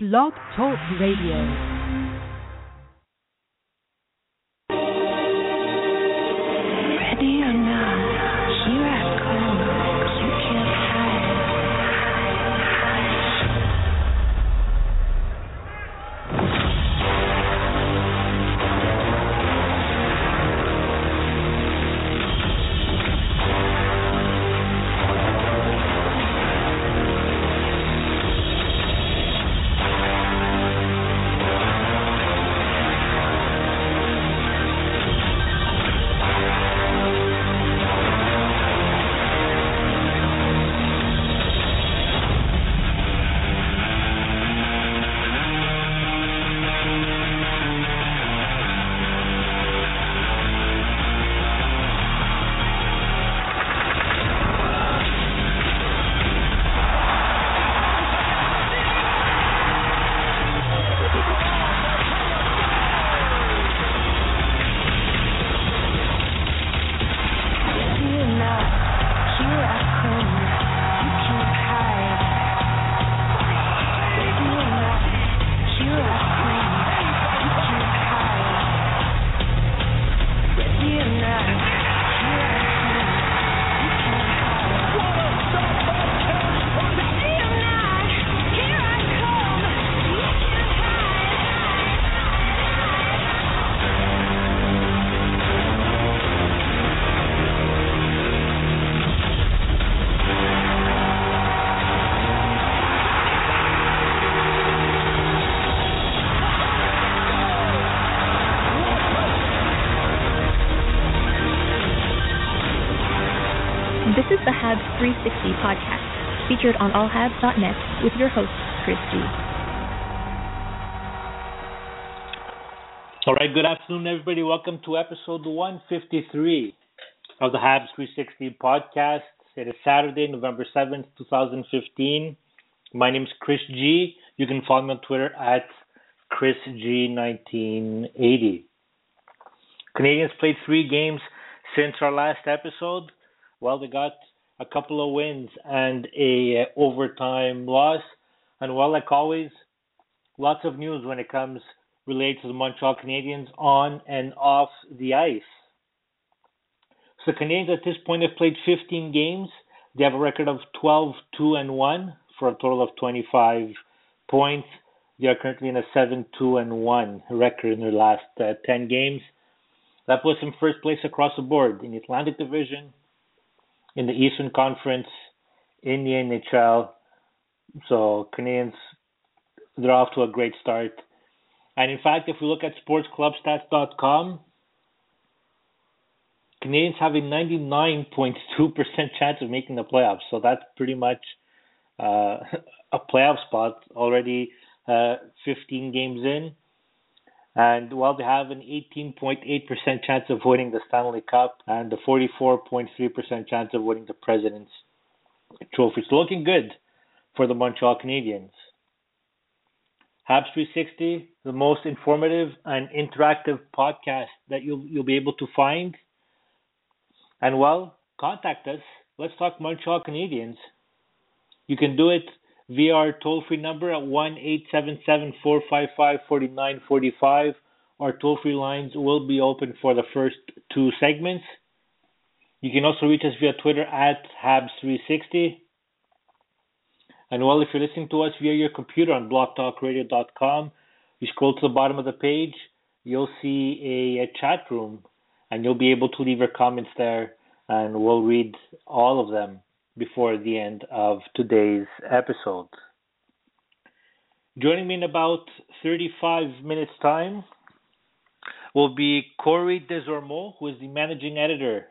Blog Talk Radio. Ready or not, This is the Habs 360 podcast, featured on allhabs.net with your host, Chris G. All right, good afternoon, everybody. Welcome to episode 153 of the Habs 360 podcast. It is Saturday, November 7th, 2015. My name is Chris G. You can follow me on Twitter at ChrisG1980. Canadiens played three games since our last episode. Well, they got a couple of wins and a uh, overtime loss. And well, like always, lots of news when it comes related to the Montreal Canadiens on and off the ice. So the Canadiens at this point have played 15 games. They have a record of 12 2 and 1 for a total of 25 points. They are currently in a 7 2 and 1 record in their last uh, 10 games. That puts them first place across the board in the Atlantic Division, in the Eastern Conference, in the NHL. So Canadiens, they're off to a great start. And in fact, if we look at sportsclubstats.com, Canadiens have a 99.2% chance of making the playoffs. So that's pretty much uh, a playoff spot already uh, 15 games in. And while they have an 18.8% chance of winning the Stanley Cup and a 44.3% chance of winning the President's Trophy. it's looking good for the Montreal Canadiens. Habs 360, the most informative and interactive podcast that you'll you'll be able to find. And well, contact us. Let's talk Montreal Canadiens. You can do it via toll free number at one eight seven seven four five five forty nine forty five. Our toll free lines will be open for the first two segments. You can also reach us via Twitter at Habs360. And well, if you're listening to us via your computer on blogtalkradio.com, you scroll to the bottom of the page, you'll see a, a chat room, and you'll be able to leave your comments there, and we'll read all of them before the end of today's episode. Joining me in about 35 minutes' time will be Corey Desormeaux, who is the managing editor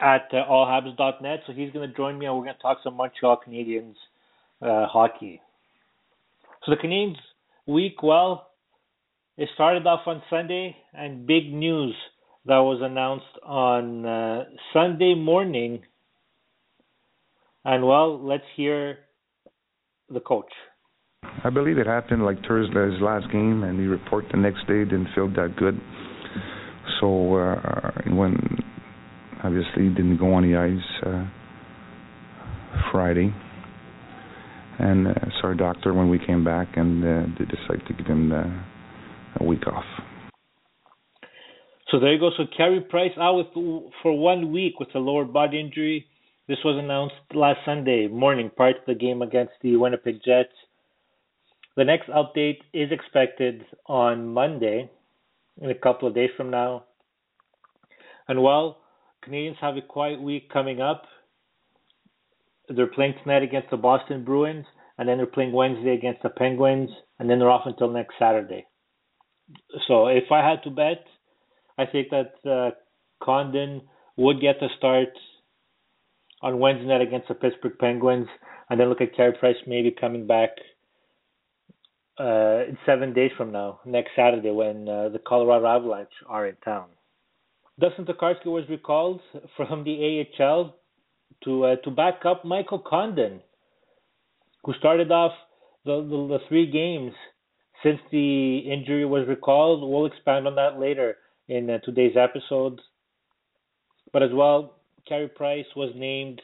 at uh, allhabs.net. So he's going to join me and we're going to talk some Montreal Canadiens uh, hockey. So the Canadiens week, well, it started off on Sunday and big news that was announced on uh, Sunday morning. And well, let's hear the coach. I believe it happened like Thursday's last game, and he reported the next day didn't feel that good. So uh, when obviously he didn't go on the ice uh, Friday, and uh, saw our doctor when we came back, and uh, they decided to give him a week off. So there you go. So Carey Price out with, for one week with a lower body injury. This was announced last Sunday morning prior to the game against the Winnipeg Jets. The next update is expected on Monday, in a couple of days from now. And while Canadiens have a quiet week coming up, they're playing tonight against the Boston Bruins, and then they're playing Wednesday against the Penguins, and then they're off until next Saturday. So if I had to bet, I think that uh, Condon would get the start on Wednesday night against the Pittsburgh Penguins, and then look at Carey Price maybe coming back uh, seven days from now, next Saturday, when uh, the Colorado Avalanche are in town. Dustin Tokarski was recalled from the AHL to uh, to back up Michael Condon, who started off the, the, the three games since the injury was recalled. We'll expand on that later in uh, today's episode. But as well, Carey Price was named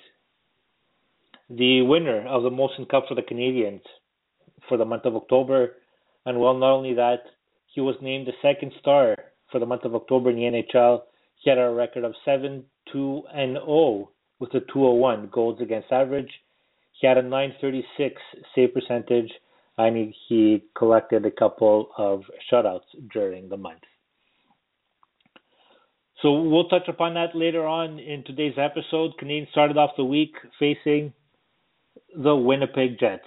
the winner of the Molson Cup for the Canadiens for the month of October. And well, not only that, he was named the second star for the month of October in the NHL. He had a record of 7 2 and 0 with a 201 goals against average. He had a 936 save percentage and he collected a couple of shutouts during the month. So we'll touch upon that later on in today's episode. Canadiens started off the week facing the Winnipeg Jets.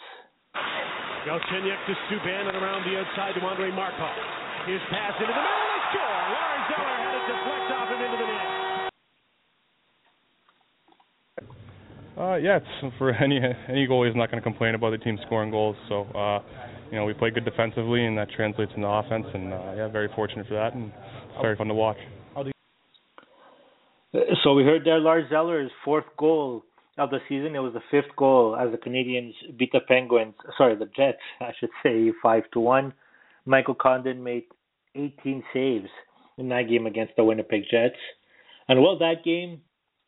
Galchenyuk to Subban and around the outside to Andre Markov. His pass into the middle and score. Lars Eller had it deflect off him into the net. Uh, yeah, it's for any any goalie is not going to complain about the team scoring goals. So, uh, you know, we play good defensively, and that translates into offense. And uh, yeah, very fortunate for that, and it's very fun to watch. So we heard there Lars Eller's fourth goal of the season. It was the fifth goal as the Canadiens beat the Penguins. Sorry, the Jets, I should say, five to one. Michael Condon made 18 saves in that game against the Winnipeg Jets. And well, that game,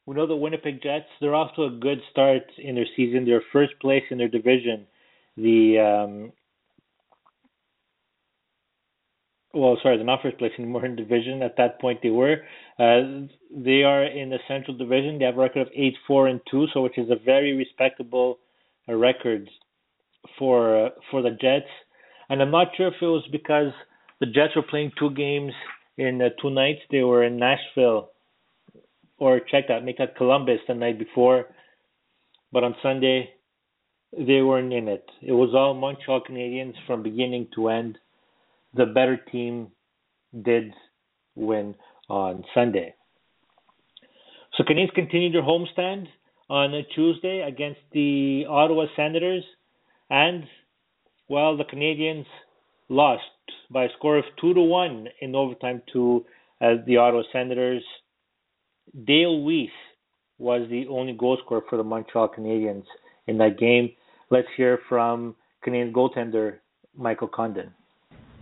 we know the Winnipeg Jets. They're off to a good start in their season. They're first place in their division. The um, well, sorry, they're not first place anymore in division. At that point, they were. Uh, they are in the Central Division. They have a record of eight, four, and two, so which is a very respectable uh, record for uh, for the Jets. And I'm not sure if it was because the Jets were playing two games in uh, two nights. They were in Nashville, or check that, make that Columbus the night before. But on Sunday, they weren't in it. It was all Montreal Canadiens from beginning to end the better team did win on Sunday. So Canadiens continued their homestand on Tuesday against the Ottawa Senators, and well, the Canadiens lost by a score of two to one in overtime to uh, the Ottawa Senators. Dale Weise was the only goal scorer for the Montreal Canadiens in that game. Let's hear from Canadian goaltender Michael Condon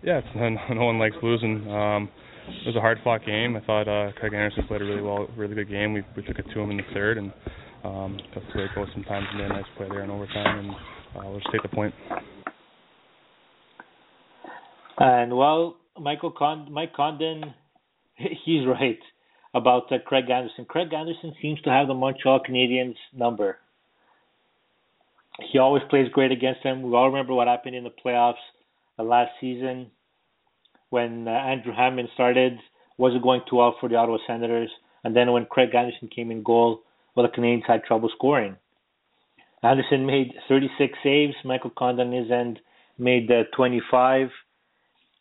yeah, it's, no one likes losing. Um, it was a hard fought game. I thought uh, Craig Anderson played a really well, really good game. We we took it to him in the third, and um, that's the way it goes sometimes. And then nice play there in overtime, and uh, we'll just take the point. And well, Michael Con- Mike Condon, he's right about uh, Craig Anderson. Craig Anderson seems to have the Montreal Canadiens number. He always plays great against them. We all remember what happened in the playoffs last season when uh, Andrew Hammond started, wasn't going too well for the Ottawa Senators. And then when Craig Anderson came in goal, well, the Canadiens had trouble scoring. Anderson made 36 saves. Michael Condon his end made uh, 25.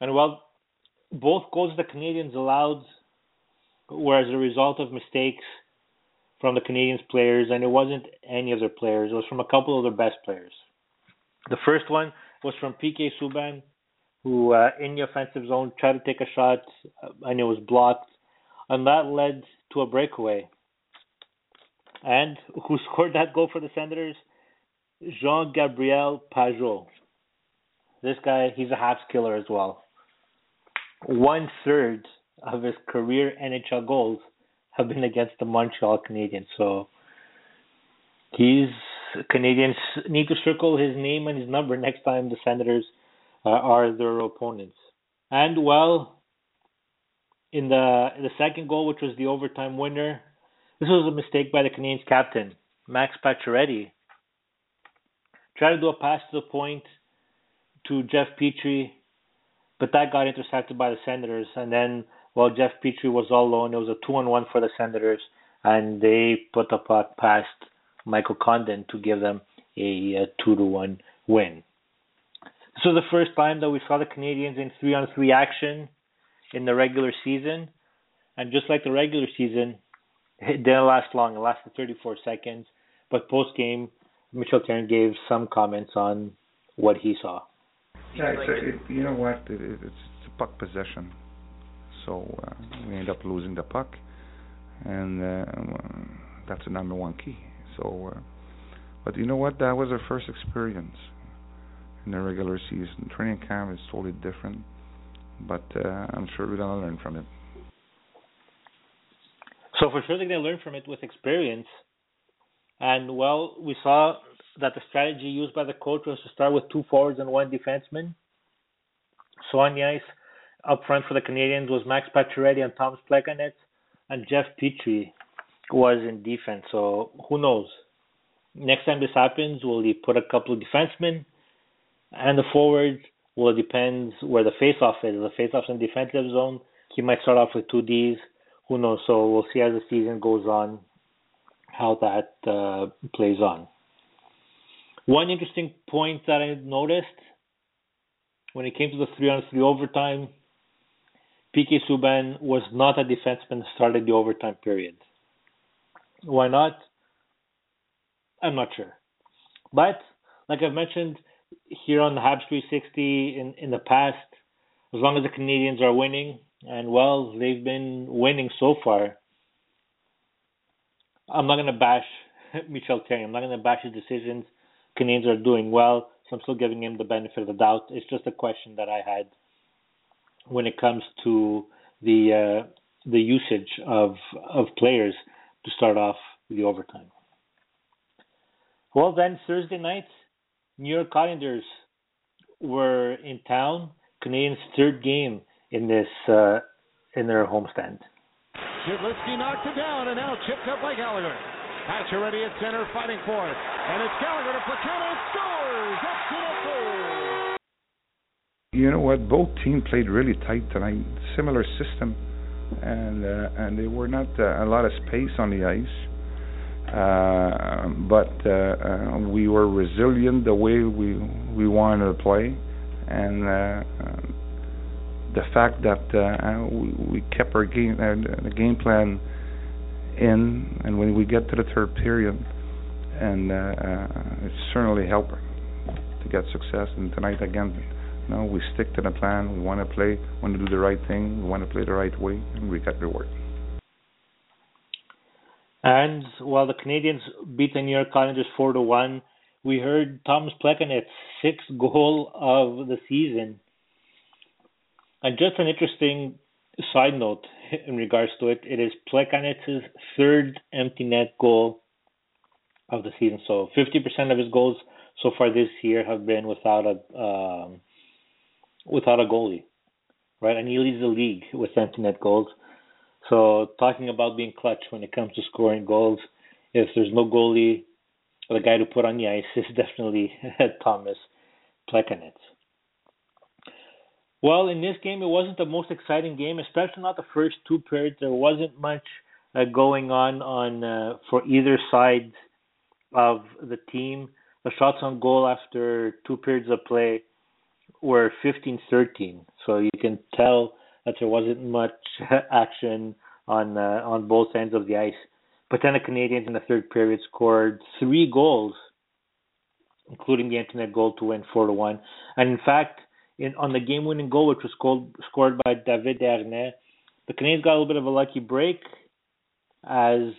And well, both goals the Canadiens allowed were as a result of mistakes from the Canadiens players, and it wasn't any of their players. It was from a couple of their best players. The first one was from PK Subban, who uh, in the offensive zone tried to take a shot uh, and it was blocked, and that led to a breakaway. And who scored that goal for the Senators? Jean Gabriel Pageau. This guy, he's a Habs killer as well. One third of his career NHL goals have been against the Montreal Canadiens, so he's Canadiens need to circle his name and his number next time the Senators uh, are their opponents. And well, in the the second goal, which was the overtime winner, this was a mistake by the Canadiens captain Max Pacioretty. Tried to do a pass to the point to Jeff Petry, but that got intercepted by the Senators. And then, while Jeff Petry was all alone, it was a two on one for the Senators, and they put the puck past Michael Condon to give them a, a two to one win. This was the first time that we saw the Canadiens in three on three action in the regular season. And just like the regular season, it didn't last long. It lasted 34 seconds. But post game, Michel Therrien gave some comments on what he saw. Yeah, it's a, it, you know what? It, it, it's, it's a puck possession. So uh, we end up losing the puck, and uh, that's the number one key. So, uh, but you know what? That was our first experience in the regular season. Training camp is totally different, but uh, I'm sure we're gonna learn from it. So for sure they're gonna learn from it with experience. And well, we saw that the strategy used by the coach was to start with two forwards and one defenseman. So on the ice, up front for the Canadiens was Max Pacioretty and Thomas Plekanec, and Jeff Petry was in defense. So who knows? Next time this happens, will he put a couple of defensemen and the forwards? Well, it depends where the face-off is. The face-off's in defensive zone, he might start off with two Ds. Who knows? So we'll see as the season goes on how that uh, plays on. One interesting point that I noticed when it came to the three on three overtime, PK Subban was not a defenseman started the overtime period. Why not? I'm not sure. But like I've mentioned here on the Habs 360 in, in the past, as long as the Canadiens are winning, and well, they've been winning so far. I'm not going to bash Michel Therrien. I'm not going to bash his decisions. Canadiens are doing well, so I'm still giving him the benefit of the doubt. It's just a question that I had when it comes to the uh, the usage of of players to start off with the overtime. Well, then Thursday night, New York Islanders were in town. Canadiens' third game in this uh, in their homestand. Shivlitsky knocked it down and now chipped up by Gallagher. Pacioretty at center fighting for it. And it's Gallagher to Plekanec scores! Excellent goal! You know what? Both teams played really tight tonight. Similar system, and uh, and there were not uh, a lot of space on the ice. Uh, but uh, uh, we were resilient the way we we wanted to play, and uh, the fact that uh, we, we kept our game uh, the game plan in, and when we get to the third period, and uh, uh, it certainly helped to get success. And tonight again, know, we stick to the plan. We want to play, want to do the right thing, we want to play the right way, and we got reward. And while the Canadiens beat the New York Islanders four to one, we heard Thomas Plekanec's sixth goal of the season. And just an interesting side note in regards to it, it is Plekanec's third empty net goal of the season. So 50% of his goals so far this year have been without a um, without a goalie, right? And he leads the league with empty net goals. So talking about being clutch when it comes to scoring goals, if there's no goalie, the guy to put on the ice is definitely Thomas Plekanec. Well, in this game, it wasn't the most exciting game, especially not the first two periods. There wasn't much uh, going on on uh, for either side of the team. The shots on goal after two periods of play were 15-13, so you can tell that there wasn't much action on uh, on both ends of the ice. But then the Canadiens in the third period scored three goals, including the empty net goal to win four to one. And in fact, in on the game-winning goal, which was scored scored by David Desharnais, the Canadiens got a little bit of a lucky break as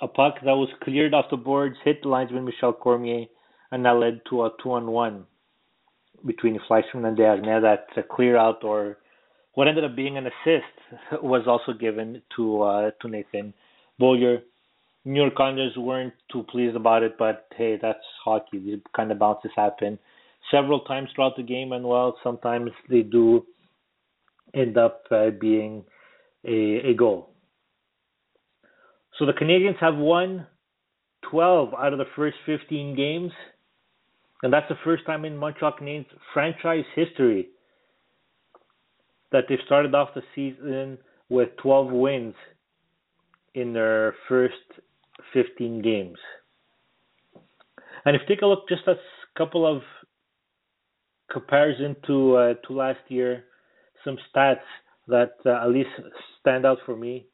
a puck that was cleared off the boards hit the linesman Michel Cormier, and that led to a two-on-one between Fleischmann and Desharnais. That a clear out or what ended up being an assist was also given to uh, to Nathan Beaulieu. New York Islanders weren't too pleased about it, but hey, that's hockey. These kind of bounces happen several times throughout the game, and well, sometimes they do end up uh, being a, a goal. So the Canadiens have won 12 out of the first 15 games, and that's the first time in Montreal Canadiens franchise history that they've started off the season with 12 wins in their first 15 games. And if you take a look, just a couple of comparison to uh, to last year, some stats that uh, at least stand out for me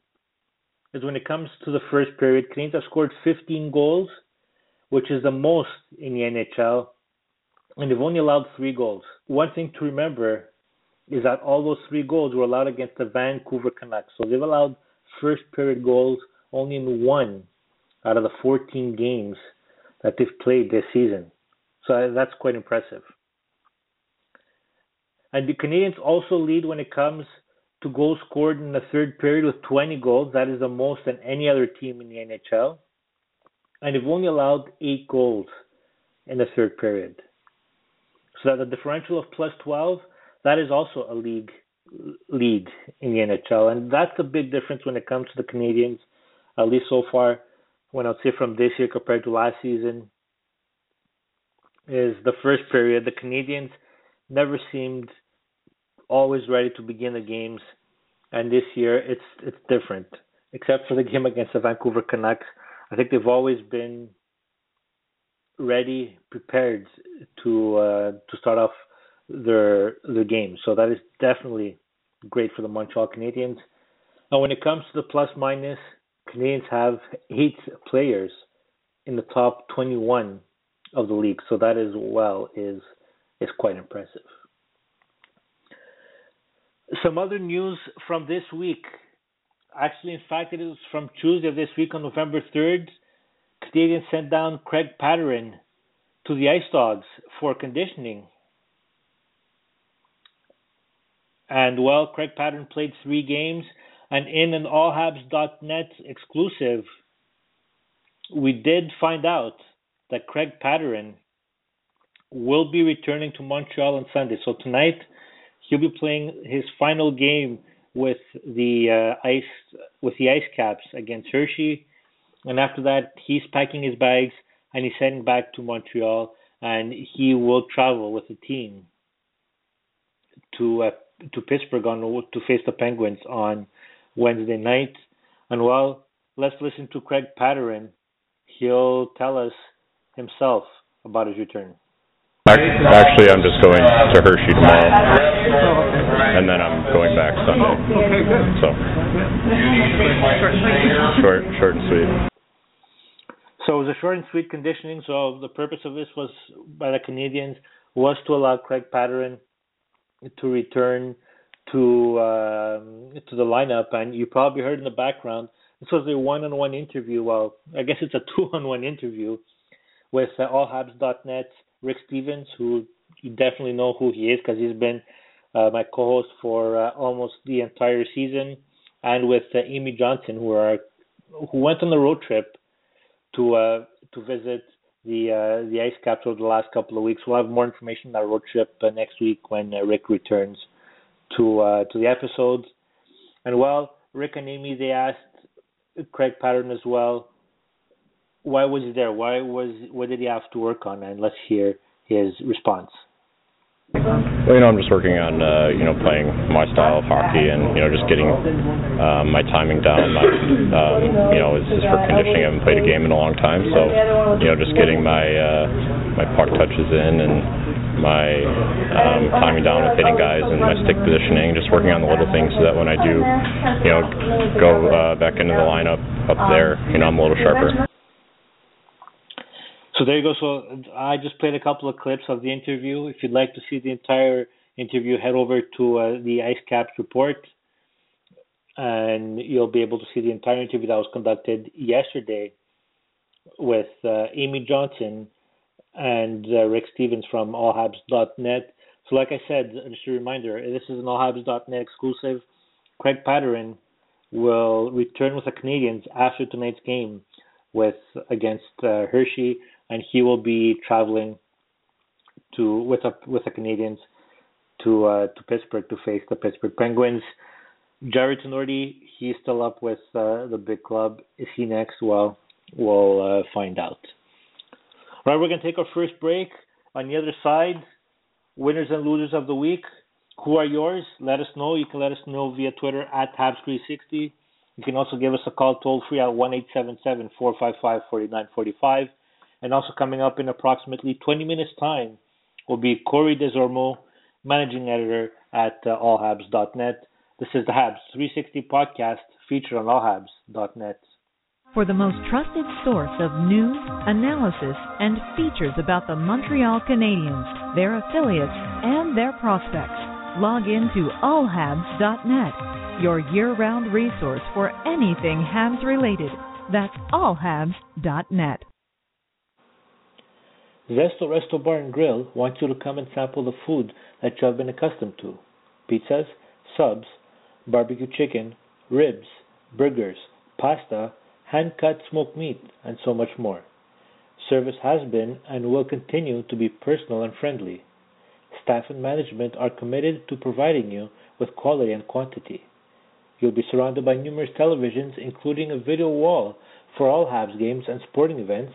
is when it comes to the first period, Canadiens have scored 15 goals, which is the most in the NHL, and they've only allowed three goals. One thing to remember is that all those three goals were allowed against the Vancouver Canucks. So they've allowed first period goals only in one out of the 14 games that they've played this season. So that's quite impressive. And the Canadiens also lead when it comes to goals scored in the third period with 20 goals. That is the most than any other team in the NHL. And they've only allowed eight goals in the third period. So that the differential of plus 12, that is also a league lead in the NHL. And that's a big difference when it comes to the Canadiens, at least so far, when I'd say from this year compared to last season, is the first period. The Canadiens never seemed always ready to begin the games, and this year it's it's different. Except for the game against the Vancouver Canucks, I think they've always been ready, prepared to uh, to start off their their game. So that is definitely great for the Montreal Canadiens. Now, when it comes to the plus minus, Canadiens have eight players in the top 21 of the league. So that as well is is quite impressive. Some other news from this week. Actually, in fact, it is from Tuesday of this week on November 3rd. Canadiens sent down Greg Pateryn to the Ice Dogs for conditioning. And well, Greg Pateryn played three games, and in an allhabs.net exclusive, we did find out that Greg Pateryn will be returning to Montreal on Sunday. So tonight, he'll be playing his final game with the uh, ice with the Ice Caps against Hershey, and after that, he's packing his bags and he's heading back to Montreal, and he will travel with the team to uh, to Pittsburgh on to face the Penguins on Wednesday night. And well, let's listen to Greg Pateryn. He'll tell us himself about his return. Actually, I'm just going to Hershey tomorrow, and then I'm going back Sunday. So short, short and sweet. So it was a short and sweet conditioning. So the purpose of this was by the Canadiens was to allow Greg Pateryn to return to um, to the lineup, and you probably heard in the background this was a one-on-one interview. Well, I guess it's a two-on-one interview with uh, allhabs.net Rick Stevens, who you definitely know who he is because he's been uh, my co-host for uh, almost the entire season, and with uh, Amy Johnson, who are who went on the road trip to uh, to visit the uh, the Ice Caps over the last couple of weeks. We'll have more information on that road trip uh, next week when uh, Rick returns to to the episodes. And well, Rick and Amy they asked Greg Pateryn as well why was he there? Why was what did he have to work on? And let's hear his response. Well, you know, I'm just working on uh, you know playing my style of hockey and you know just getting um, my timing down. My, um, you know, it's just for conditioning. I haven't played a game in a long time, so you know just getting my uh, my puck touches in and my um, timing down with hitting guys and my stick positioning. Just working on the little things so that when I do you know go uh, back into the lineup up there, you know I'm a little sharper. So there you go. So I just played a couple of clips of the interview. If you'd like to see the entire interview, head over to uh, the Ice Caps report, and you'll be able to see the entire interview that was conducted yesterday with uh, Amy Johnson and uh, Rick Stevens from allhabs.net. So, like I said, just a reminder, this is an allhabs.net exclusive. Greg Pateryn will return with the Canadiens after tonight's game with against uh, Hershey, and he will be traveling to with a, with the Canadiens to uh, to Pittsburgh to face the Pittsburgh Penguins. Jarred Tinordi, he's still up with uh, the big club. Is he next? Well, we'll uh, find out. All right, we're going to take our first break. On the other side, winners and losers of the week. Who are yours? Let us know. You can let us know via Twitter at Habs360. You can also give us a call toll free at 1 455 4945. And also coming up in approximately 20 minutes' time will be Corey Desormeaux, managing editor at uh, allhabs.net. This is the Habs 360 podcast featured on allhabs.net. For the most trusted source of news, analysis, and features about the Montreal Canadiens, their affiliates, and their prospects, log into allhabs.net, your year-round resource for anything Habs related. That's allhabs.net. Zesto Resto Bar and Grill wants you to come and sample the food that you have been accustomed to. Pizzas, subs, barbecue chicken, ribs, burgers, pasta, hand-cut smoked meat, and so much more. Service has been and will continue to be personal and friendly. Staff and management are committed to providing you with quality and quantity. You'll be surrounded by numerous televisions, including a video wall for all Habs games and sporting events,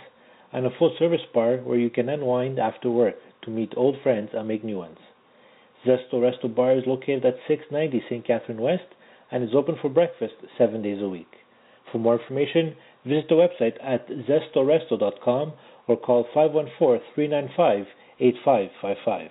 and a full service bar where you can unwind after work to meet old friends and make new ones. Zesto Resto Bar is located at 690 St. Catherine West and is open for breakfast seven days a week. For more information, visit the website at zestoresto.com or call 514-395-8555.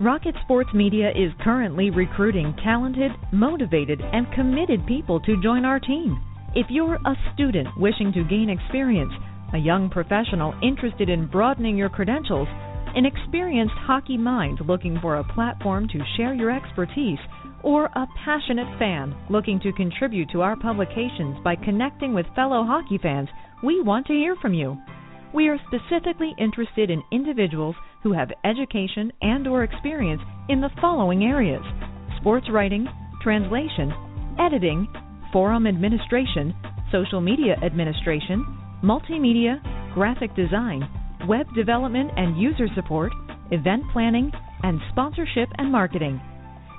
Rocket Sports Media is currently recruiting talented, motivated, and committed people to join our team. If you're a student wishing to gain experience, a young professional interested in broadening your credentials, an experienced hockey mind looking for a platform to share your expertise, or a passionate fan looking to contribute to our publications by connecting with fellow hockey fans, we want to hear from you. We are specifically interested in individuals who have education and or experience in the following areas: sports writing, translation, editing, forum administration, social media administration, multimedia, graphic design, web development and user support, event planning, and sponsorship and marketing.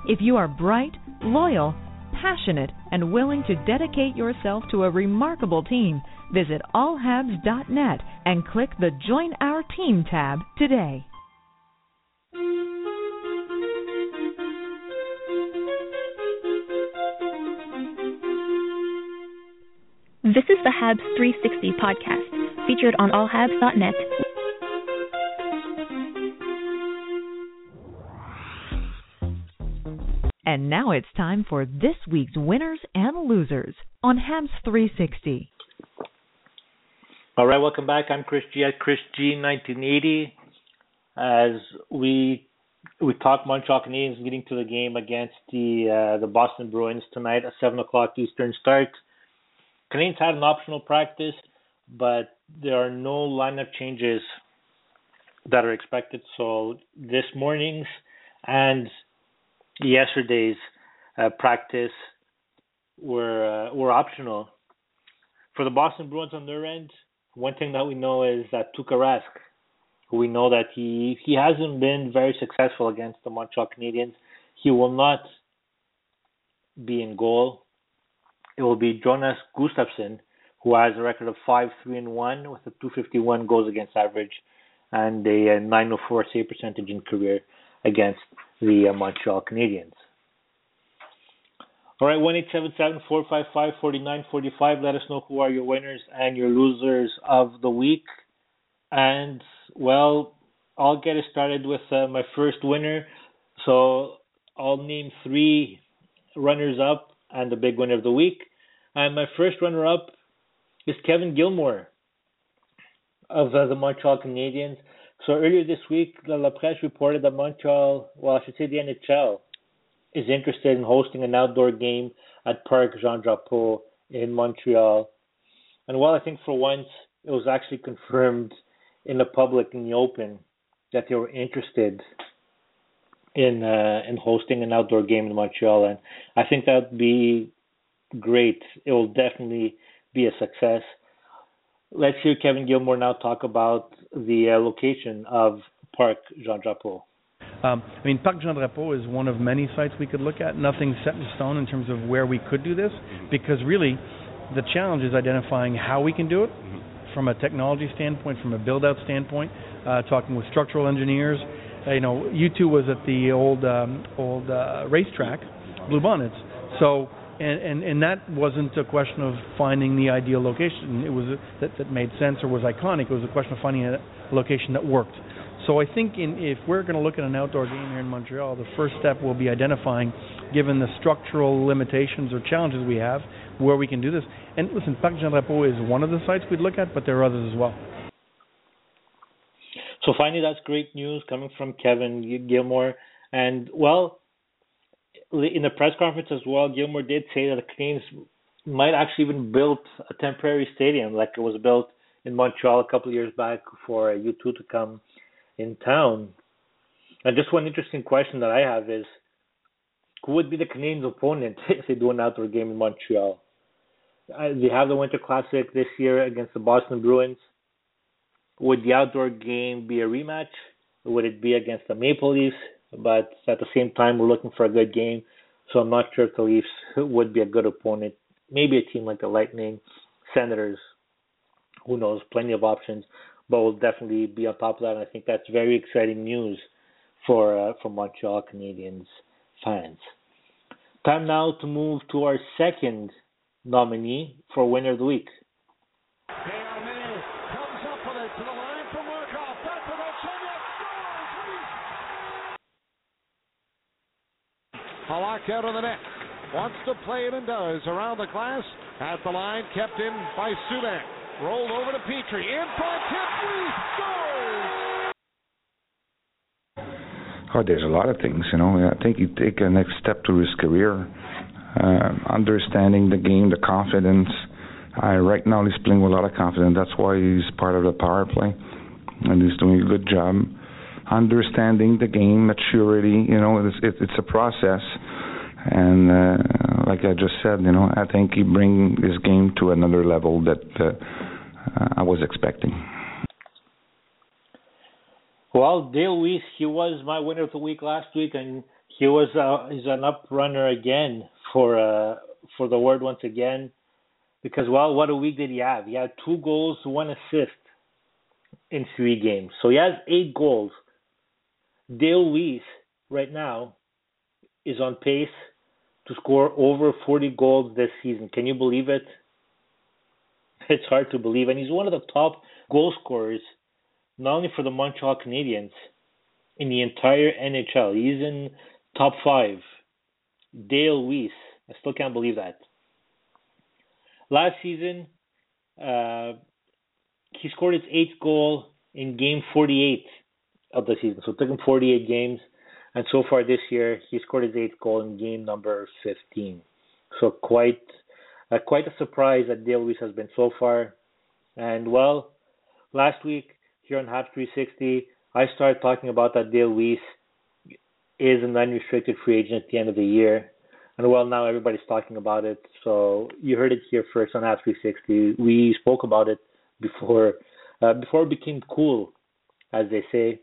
If you are bright, loyal, passionate, and willing to dedicate yourself to a remarkable team, visit allhabs.net and click the Join Our Team tab today. This is the Habs 360 podcast, featured on allhabs.net. And now it's time for this week's winners and losers on Habs 360. All right, welcome back. I'm Chris G at Chris G 1980. As we we talk Montreal Canadiens getting to the game against the uh, the Boston Bruins tonight at seven o'clock Eastern start. Canadiens had an optional practice, but there are no lineup changes that are expected. So this morning's and yesterday's uh, practice were uh, were optional. For the Boston Bruins on their end, one thing that we know is that Tuukka Rask, we know that he he hasn't been very successful against the Montreal Canadiens, he will not be in goal it will be Jonas Gustavsson, who has a record of 5 3 and 1 with a 251 goals against average and a 904 save percentage in career against the uh, Montreal Canadiens. All right, one eight seven seven four five five forty nine forty five. Let us know who are your winners and your losers of the week. And well, I'll get it started with uh, my first winner. So I'll name three runners up and the big winner of the week. And my first runner up is Kevin Gilmore of uh, the Montreal Canadiens. So earlier this week, La Presse reported that Montreal, well, I should say the NHL, is interested in hosting an outdoor game at Parc Jean Drapeau in Montreal. And while I think for once it was actually confirmed in the public in the open that they were interested in uh, in hosting an outdoor game in Montreal, and I think that would be great. It will definitely be a success. let's hear Kevin Gilmore now talk about the uh, location of Parc Jean Drapeau. Um, I mean, Parc Jean Drapeau is one of many sites we could look at. Nothing set in stone in terms of where we could do this, because really, the challenge is identifying how we can do it from a technology standpoint, from a build-out standpoint. Uh, talking with structural engineers. Uh, you know, U2 was at the old um, old uh, racetrack, Blue Bonnets. So and, and and that wasn't a question of finding the ideal location. It was a, that that made sense or was iconic. It was a question of finding a location that worked. So I think in, if we're going to look at an outdoor game here in Montreal, the first step will be identifying, given the structural limitations or challenges we have, where we can do this. And listen, Parc Jean Drapeau is one of the sites we'd look at, but there are others as well. So finally, that's great news coming from Kevin Gilmore. And well, in the press conference as well, Gilmore did say that the Canadiens might actually even build a temporary stadium like it was built in Montreal a couple of years back for U2 to come in town. And just one interesting question that I have is who would be the Canadiens' opponent if they do an outdoor game in Montreal? Uh, they have the Winter Classic this year against the Boston Bruins. Would the outdoor game be a rematch? Would it be against the Maple Leafs? but at the same time, we're looking for a good game. So I'm not sure if the Leafs would be a good opponent. Maybe a team like the Lightning, Senators, who knows, plenty of options, but we'll definitely be on top of that. And I think that's very exciting news for uh, for Montreal Canadiens fans. Time now to move to our second nominee for winner of the week. Halak out of the net. Wants to play it and does. Around the glass. At the line. Kept in by Subban. Rolled over to Petry. In front. Tip. Scores! Oh, there's a lot of things, you know. I think you take a next step to his career, uh, understanding the game, the confidence. Uh, right now, he's playing with a lot of confidence. That's why he's part of the power play, and he's doing a good job understanding the game, maturity. You know, it's it, it's a process, and uh, like I just said, you know, I think he bring his game to another level that uh, I was expecting. Well, Dale Weise, he was my winner of the week last week, and he was uh, he's an up runner again for uh, for the word once again. Because well, what a week did he have? He had two goals, one assist in three games. So he has eight goals. Dale Weise right now is on pace to score over 40 goals this season. Can you believe it? It's hard to believe. And he's one of the top goal scorers, not only for the Montreal Canadiens, in the entire NHL. He's in top five. Dale Weise. I still can't believe that. Last season, uh, he scored his eighth goal in game 48 of the season. So it took him 48 games, and so far this year he scored his eighth goal in game number 15. So quite uh, quite a surprise that Dale Weise has been so far. And well, last week here on Habs 360, I started talking about that Dale Weise is an unrestricted free agent at the end of the year. And well, now everybody's talking about it. So you heard it here first on Habs 360. We spoke about it before uh, before it became cool, as they say.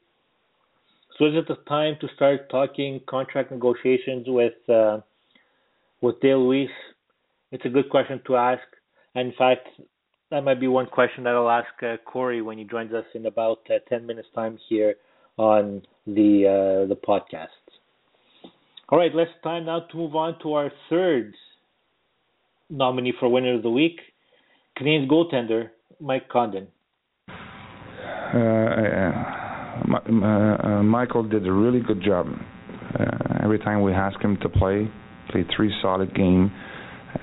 So is it the time to start talking contract negotiations with uh, with Dale Weise? It's a good question to ask. And in fact, that might be one question that I'll ask uh, Corey when he joins us in about uh, 10 minutes time here on the uh, the podcast. All right, let's time now to move on to our third nominee for winner of the week, Canadiens goaltender Mike Condon. Uh, uh, uh, Michael did a really good job. Uh, every time we asked him to play, played three solid game,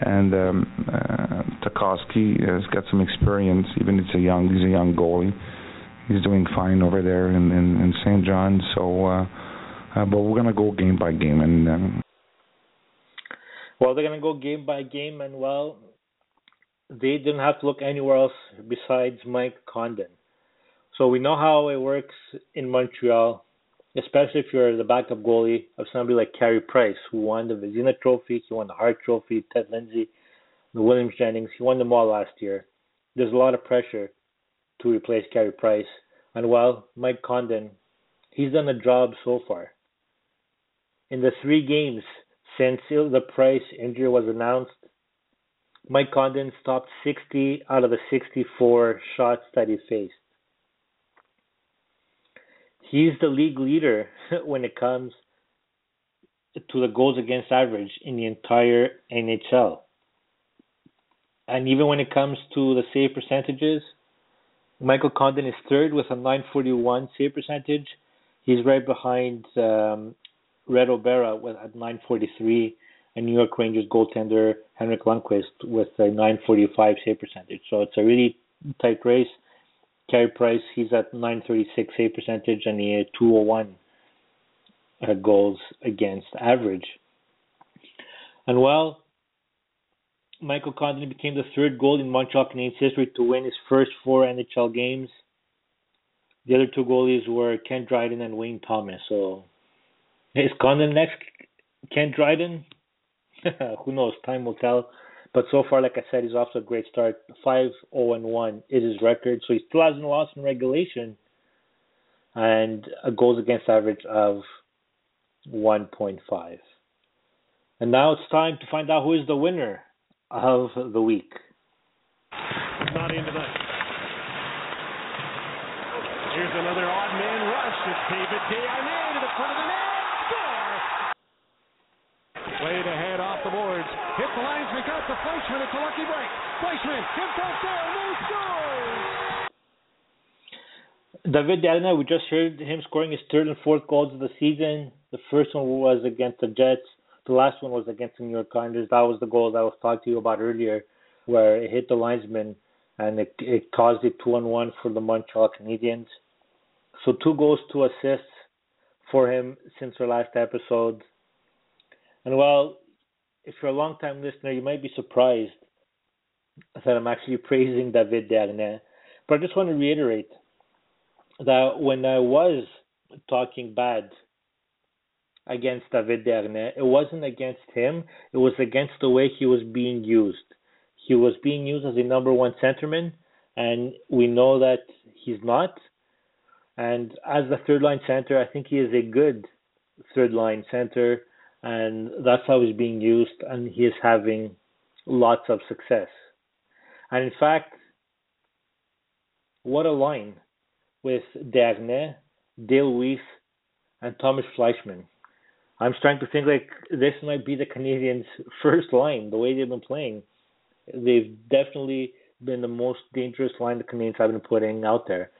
and um, uh, Tokarski has got some experience. Even it's a young, he's a young goalie. He's doing fine over there in in, in St. John. So, uh, uh, but we're gonna go game by game, and um, well, they're gonna go game by game, and well, they didn't have to look anywhere else besides Mike Condon. So we know how it works in Montreal, especially if you're the backup goalie of somebody like Carey Price, who won the Vezina Trophy, he won the Hart Trophy, Ted Lindsay, the Williams Jennings, he won them all last year. there's a lot of pressure to replace Carey Price. And while Mike Condon, he's done a job so far. In the three games since the Price injury was announced, Mike Condon stopped 60 out of the 64 shots that he faced. He's the league leader when it comes to the goals against average in the entire NHL. And even when it comes to the save percentages, Michael Condon is third with a 941 save percentage. He's right behind um, Reto Berra with at 943 and New York Rangers goaltender Henrik Lundqvist with a 945 save percentage. So it's a really tight race. Carey Price, he's at 936 save percentage and he had 201 uh, goals against average. And well, Michael Condon became the third goal in Montreal Canadiens history to win his first four NHL games. The other two goalies were Ken Dryden and Wayne Thomas. So is Condon next Ken Dryden? Who knows? Time will tell. But so far, like I said, he's off to a great start. 5 0 1 is his record. So he still hasn't lost in regulation. And a goals against average of 1.5. And now it's time to find out who is the winner of the week. Not in tonight. Here's another odd man rush. It's David Desharnais to the front of the net. Score! Played ahead off the boards. Hit the linesman, got the Fleischmann. It's a lucky break. Fleischmann gives out there and he scores! David Desharnais, we just heard him scoring his third and fourth goals of the season. The first one was against the Jets. The last one was against the New York Islanders. That was the goal that I was talking to you about earlier, where it hit the linesman and it, it caused it two on one for the Montreal Canadiens. So two goals, two assists for him since our last episode. And well, if you're a long time listener, you might be surprised that I'm actually praising David Desharnais. But I just want to reiterate that when I was talking bad against David Desharnais, it wasn't against him, it was against the way he was being used. He was being used as a number one centerman, and we know that he's not. And as the third line center, I think he is a good third line center, and that's how he's being used, and he is having lots of success. And in fact, what a line with Desharnais, Dale Weise, and Tomas Fleischmann. I'm starting to think like this might be the Canadiens' first line, the way they've been playing. They've definitely been the most dangerous line the Canadiens have been putting out there.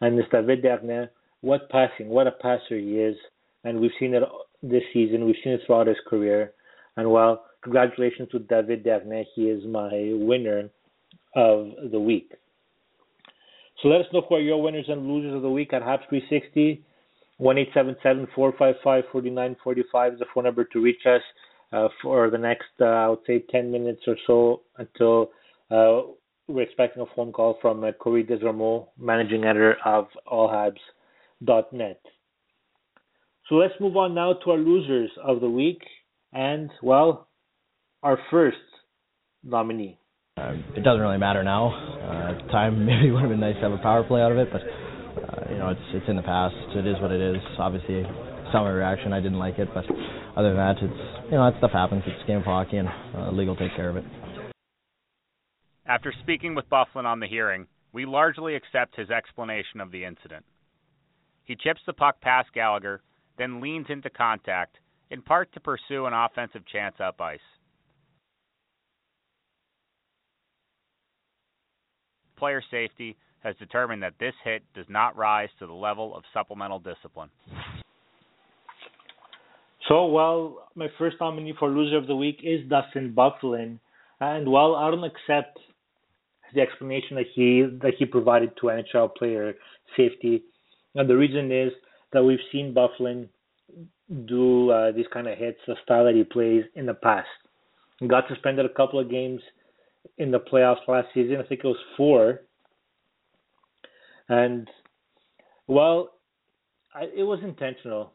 And this David Desharnais, what passing, what a passer he is. And we've seen it this season, we've seen it throughout his career. And well, congratulations to David Desharnais. He is my winner of the week. So let us know who are your winners and losers of the week at Habs 360. 1-877-455-4945 is the phone number to reach us uh, for the next, uh, I would say, 10 minutes or so until uh, we're expecting a phone call from uh, Corey Desormeaux, managing editor of allhabs.net. So let's move on now to our losers of the week. And, well, our first nominee. Uh, it doesn't really matter now. Uh, at the time, maybe it would have been nice to have a power play out of it, but uh, you know, it's it's in the past. It is what it is. Obviously, saw my reaction. I didn't like it, but other than that, it's you know that stuff happens. It's game of hockey, and uh, legal take care of it. After speaking with Byfuglien on the hearing, we largely accept his explanation of the incident. He chips the puck past Gallagher, then leans into contact, in part to pursue an offensive chance up ice. Player safety has determined that this hit does not rise to the level of supplemental discipline. So, well, my first nominee for loser of the week is Dustin Byfuglien, and while I don't accept the explanation that he that he provided to NHL player safety, and the reason is that we've seen Byfuglien do uh, these kind of hits, the style that he plays in the past. He got suspended a couple of games in the playoffs last season. I think it was four and well, I, it was intentional.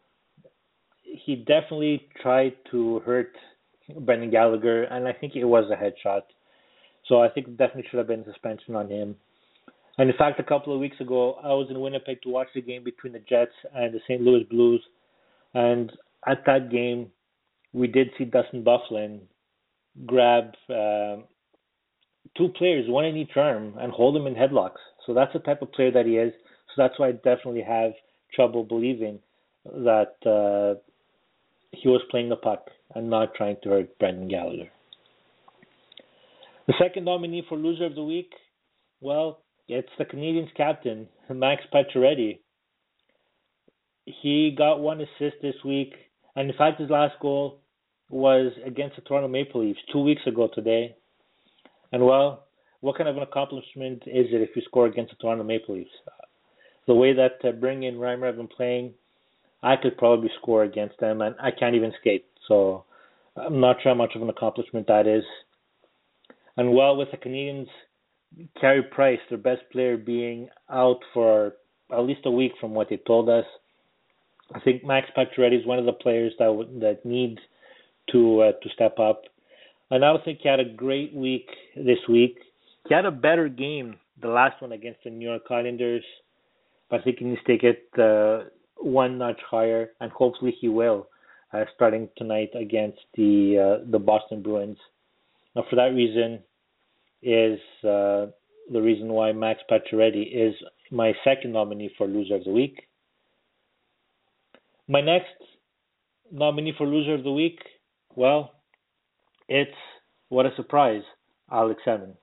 He definitely tried to hurt Brendan Gallagher, and I think it was a headshot. So I think definitely should have been suspension on him. And in fact, a couple of weeks ago, I was in Winnipeg to watch the game between the Jets and the St. Louis Blues. And at that game, we did see Dustin Byfuglien grab uh, two players, one in each arm, and hold them in headlocks. So that's the type of player that he is. So that's why I definitely have trouble believing that uh, he was playing the puck and not trying to hurt Brendan Gallagher. The second nominee for loser of the week, well, it's the Canadiens captain, Max Pacioretty. He got one assist this week, and in fact, his last goal was against the Toronto Maple Leafs two weeks ago today. And well, what kind of an accomplishment is it if you score against the Toronto Maple Leafs? The way that uh, Bernier and Reimer have been playing, I could probably score against them, and I can't even skate. So I'm not sure how much of an accomplishment that is. And well, with the Canadiens, Carey Price, their best player, being out for at least a week from what they told us, I think Max Pacioretty is one of the players that w- that needs to uh, to step up. And I don't think he had a great week this week. He had a better game the last one against the New York Islanders, but I think he needs to take it uh, one notch higher, and hopefully he will, uh, starting tonight against the uh, the Boston Bruins. Now, for that reason, is uh, the reason why Max Pacioretty is my second nominee for loser of the week. My next nominee for loser of the week, well, it's what a surprise, Alex Semin.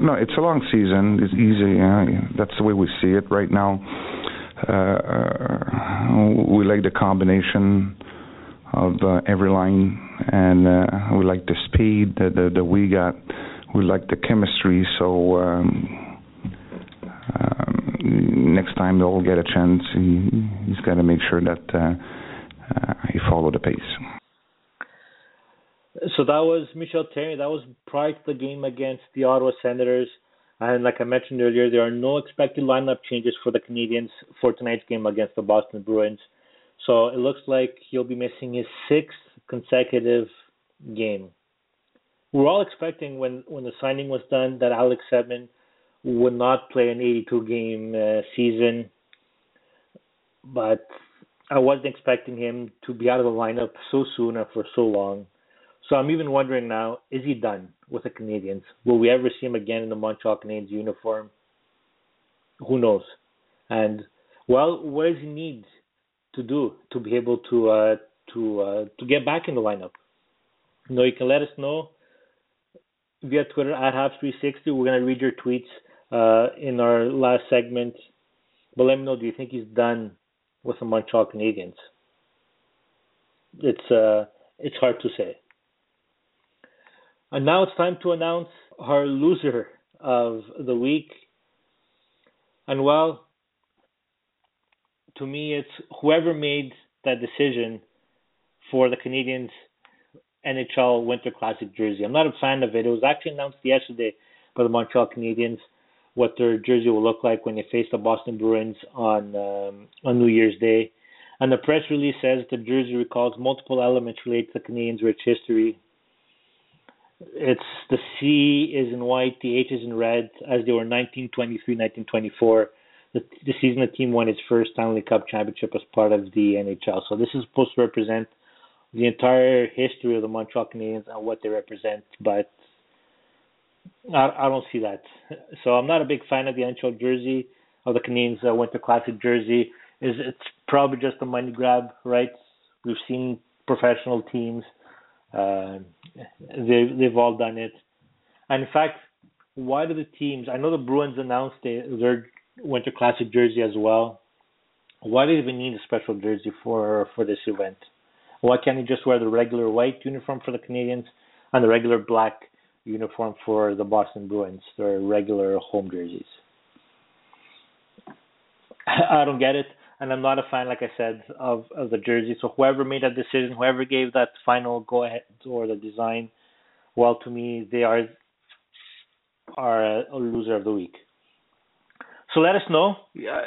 No, it's a long season. It's easy. Uh, that's the way we see it right now. Uh, we like the combination of uh, every line, and uh, we like the speed that, that, that we got. We like the chemistry. So um, um, next time they'll get a chance, he, he's got to make sure that uh, uh, he follow the pace. So that was Michel Therrien. That was prior to the game against the Ottawa Senators. And like I mentioned earlier, there are no expected lineup changes for the Canadiens for tonight's game against the Boston Bruins. So it looks like he'll be missing his sixth consecutive game. We're all expecting when when the signing was done that Alex Semin would not play an 82 game uh, season, but I wasn't expecting him to be out of the lineup so soon and for so long. So I'm even wondering now, is he done with the Canadiens? Will we ever see him again in the Montreal Canadiens uniform? Who knows? And well, what does he need to do to be able to uh, to uh, to get back in the lineup? You know, you can let us know via Twitter at Habs360. We're gonna read your tweets uh, in our last segment. But let me know, do you think he's done with the Montreal Canadiens? It's uh, it's hard to say. And now it's time to announce our loser of the week. And well, to me, it's whoever made that decision for the Canadiens NHL Winter Classic jersey. I'm not a fan of it. It was actually announced yesterday by the Montreal Canadiens what their jersey will look like when they face the Boston Bruins on um, on New Year's Day. And the press release says the jersey recalls multiple elements related to the Canadiens' rich history. It's the C is in white, the H is in red, as they were 1923, 1924. The, the season the team won its first Stanley Cup championship as part of the NHL. So this is supposed to represent the entire history of the Montreal Canadiens and what they represent, but I, I don't see that. So I'm not a big fan of the NHL jersey of the Canadiens uh, Winter Classic jersey. Is it's probably just a money grab, right? We've seen professional teams, uh, they they've all done it. And in fact, why do the teams? I know the Bruins announced they, their Winter Classic jersey as well. Why do they even need a special jersey for for this event? Why can't you just wear the regular white uniform for the Canadiens and the regular black uniform for the Boston Bruins, their regular home jerseys? I don't get it, and I'm not a fan, like I said, of, of the jersey. So whoever made that decision, whoever gave that final go ahead or the design, well, to me, they are are a loser of the week. So let us know. Uh,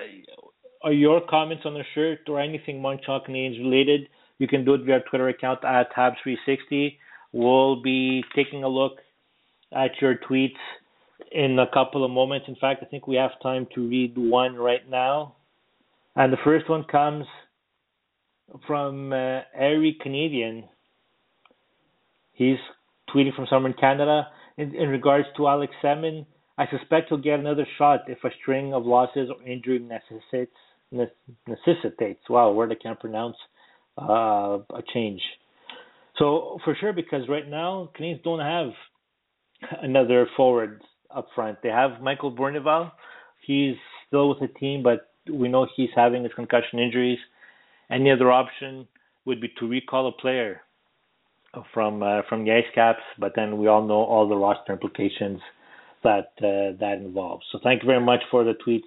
are your comments on the shirt or anything Montreal Canadiens related? You can do it via Twitter account at Habs360. We'll be taking a look at your tweets in a couple of moments. In fact, I think we have time to read one right now. And the first one comes from uh, Harry Canadian. He's tweeting from somewhere in Canada in, in regards to Alex Semin. I suspect he'll get another shot if a string of losses or injury necessitates necessitates. Wow, word I can't pronounce uh, a change. So for sure, because right now Canadiens don't have another forward up front. They have Michael Bournival. He's still with the team, but we know he's having his concussion injuries. Any other option would be to recall a player from uh, from the Ice Caps, but then we all know all the roster implications that uh, that involves. So thank you very much for the tweets,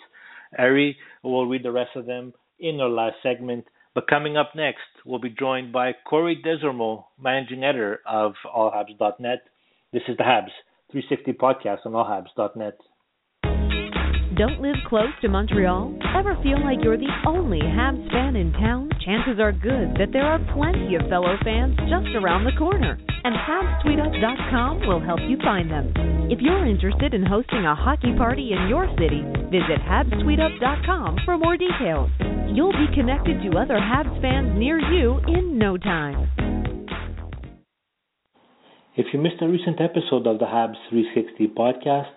Ari. We'll read the rest of them in our last segment. But coming up next, we'll be joined by Corey Desormeaux, managing editor of AllHabs.net. This is the Habs 360 podcast on AllHabs.net. Don't live close to Montreal? Ever feel like you're the only Habs fan in town? Chances are good that there are plenty of fellow fans just around the corner, and HabsTweetup.com will help you find them. If you're interested in hosting a hockey party in your city, visit HabsTweetup.com for more details. You'll be connected to other Habs fans near you in no time. If you missed a recent episode of the Habs 360 podcast,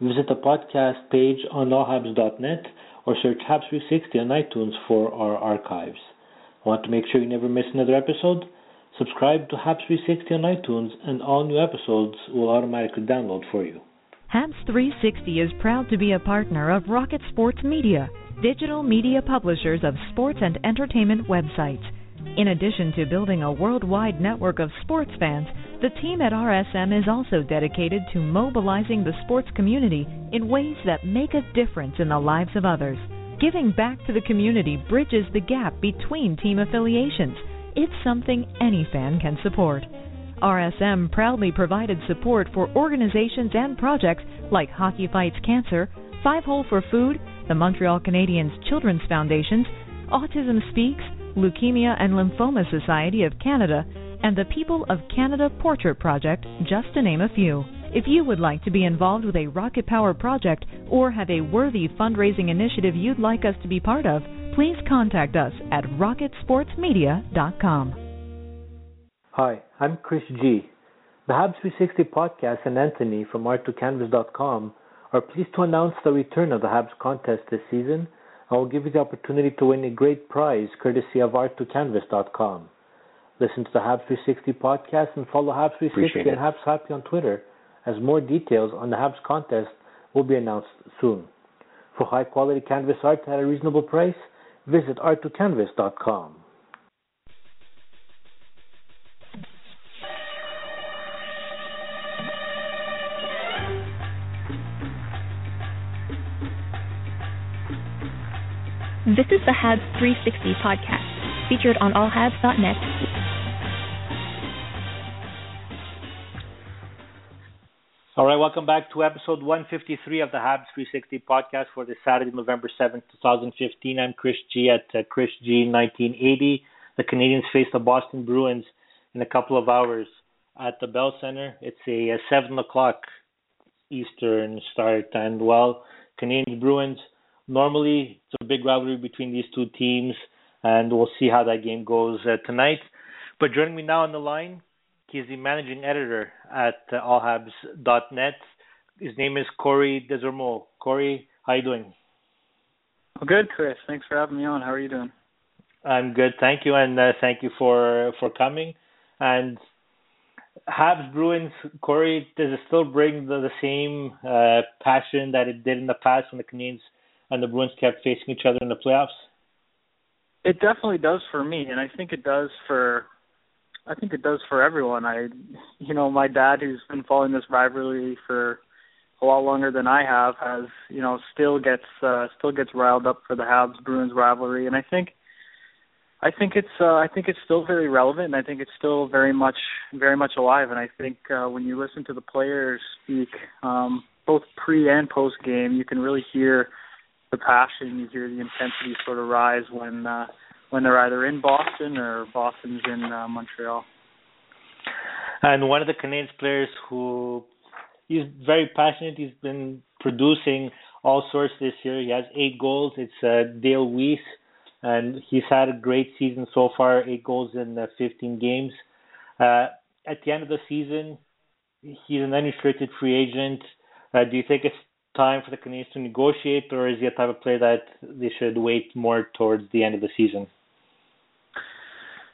Visit the podcast page on allhabs.net or search Habs 360 on iTunes for our archives. Want to make sure you never miss another episode? Subscribe to Habs 360 on iTunes and all new episodes will automatically download for you. Habs 360 is proud to be a partner of Rocket Sports Media, digital media publishers of sports and entertainment websites. In addition to building a worldwide network of sports fans, the team at RSM is also dedicated to mobilizing the sports community in ways that make a difference in the lives of others. Giving back to the community bridges the gap between team affiliations. It's something any fan can support. RSM proudly provided support for organizations and projects like Hockey Fights Cancer, Five Hole for Food, the Montreal Canadiens Children's Foundations, Autism Speaks, Leukemia and Lymphoma Society of Canada, and the People of Canada Portrait Project, just to name a few. If you would like to be involved with a Rocket Power project or have a worthy fundraising initiative you'd like us to be part of, please contact us at rocketsportsmedia.com. Hi, I'm Chris G. The Habs 360 podcast and Anthony from art2canvas.com are pleased to announce the return of the Habs contest this season I will give you the opportunity to win a great prize courtesy of art2canvas.com. Listen to the Habs 360 podcast and follow Habs 360 and Habs Happy on Twitter as more details on the Habs contest will be announced soon. For high quality canvas art at a reasonable price, visit art2canvas.com. This is the Habs 360 podcast, featured on allhabs.net. All right, welcome back to episode 153 of the Habs 360 podcast for this Saturday, November 7th, 2015. I'm Chris G at uh, Chris G 1980. The Canadiens face the Boston Bruins in a couple of hours at the Bell Center. It's a, a 7 o'clock Eastern start, and well, Canadiens Bruins normally it's a big rivalry between these two teams, and we'll see how that game goes uh, tonight. But joining me now on the line, he's the managing editor at uh, allhabs.net. His name is Corey Desormeaux. Corey, how are you doing? Well, good, Chris. Thanks for having me on. How are you doing? I'm good, thank you, and uh, thank you for for coming. And Habs Bruins, Corey, does it still bring the, the same uh, passion that it did in the past when the Canadiens and the Bruins kept facing each other in the playoffs? It definitely does for me, and I think it does for I think it does for everyone. I you know, my dad who's been following this rivalry for a lot longer than I have has, you know, still gets uh still gets riled up for the Habs Bruins rivalry and I think I think it's uh, I think it's still very relevant and I think it's still very much very much alive and I think uh when you listen to the players speak um both pre and post game you can really hear the passion, you hear the intensity sort of rise when uh, when they're either in Boston or Boston's in uh, Montreal. And one of the Canadiens players who he's very passionate. He's been producing all sorts this year. He has eight goals. It's uh, Dale Weise, and he's had a great season so far. Eight goals in uh, 15 games. Uh, at the end of the season, he's an unrestricted free agent. Uh, do you think it's time for the Canadiens to negotiate, or is he a type of player that they should wait more towards the end of the season?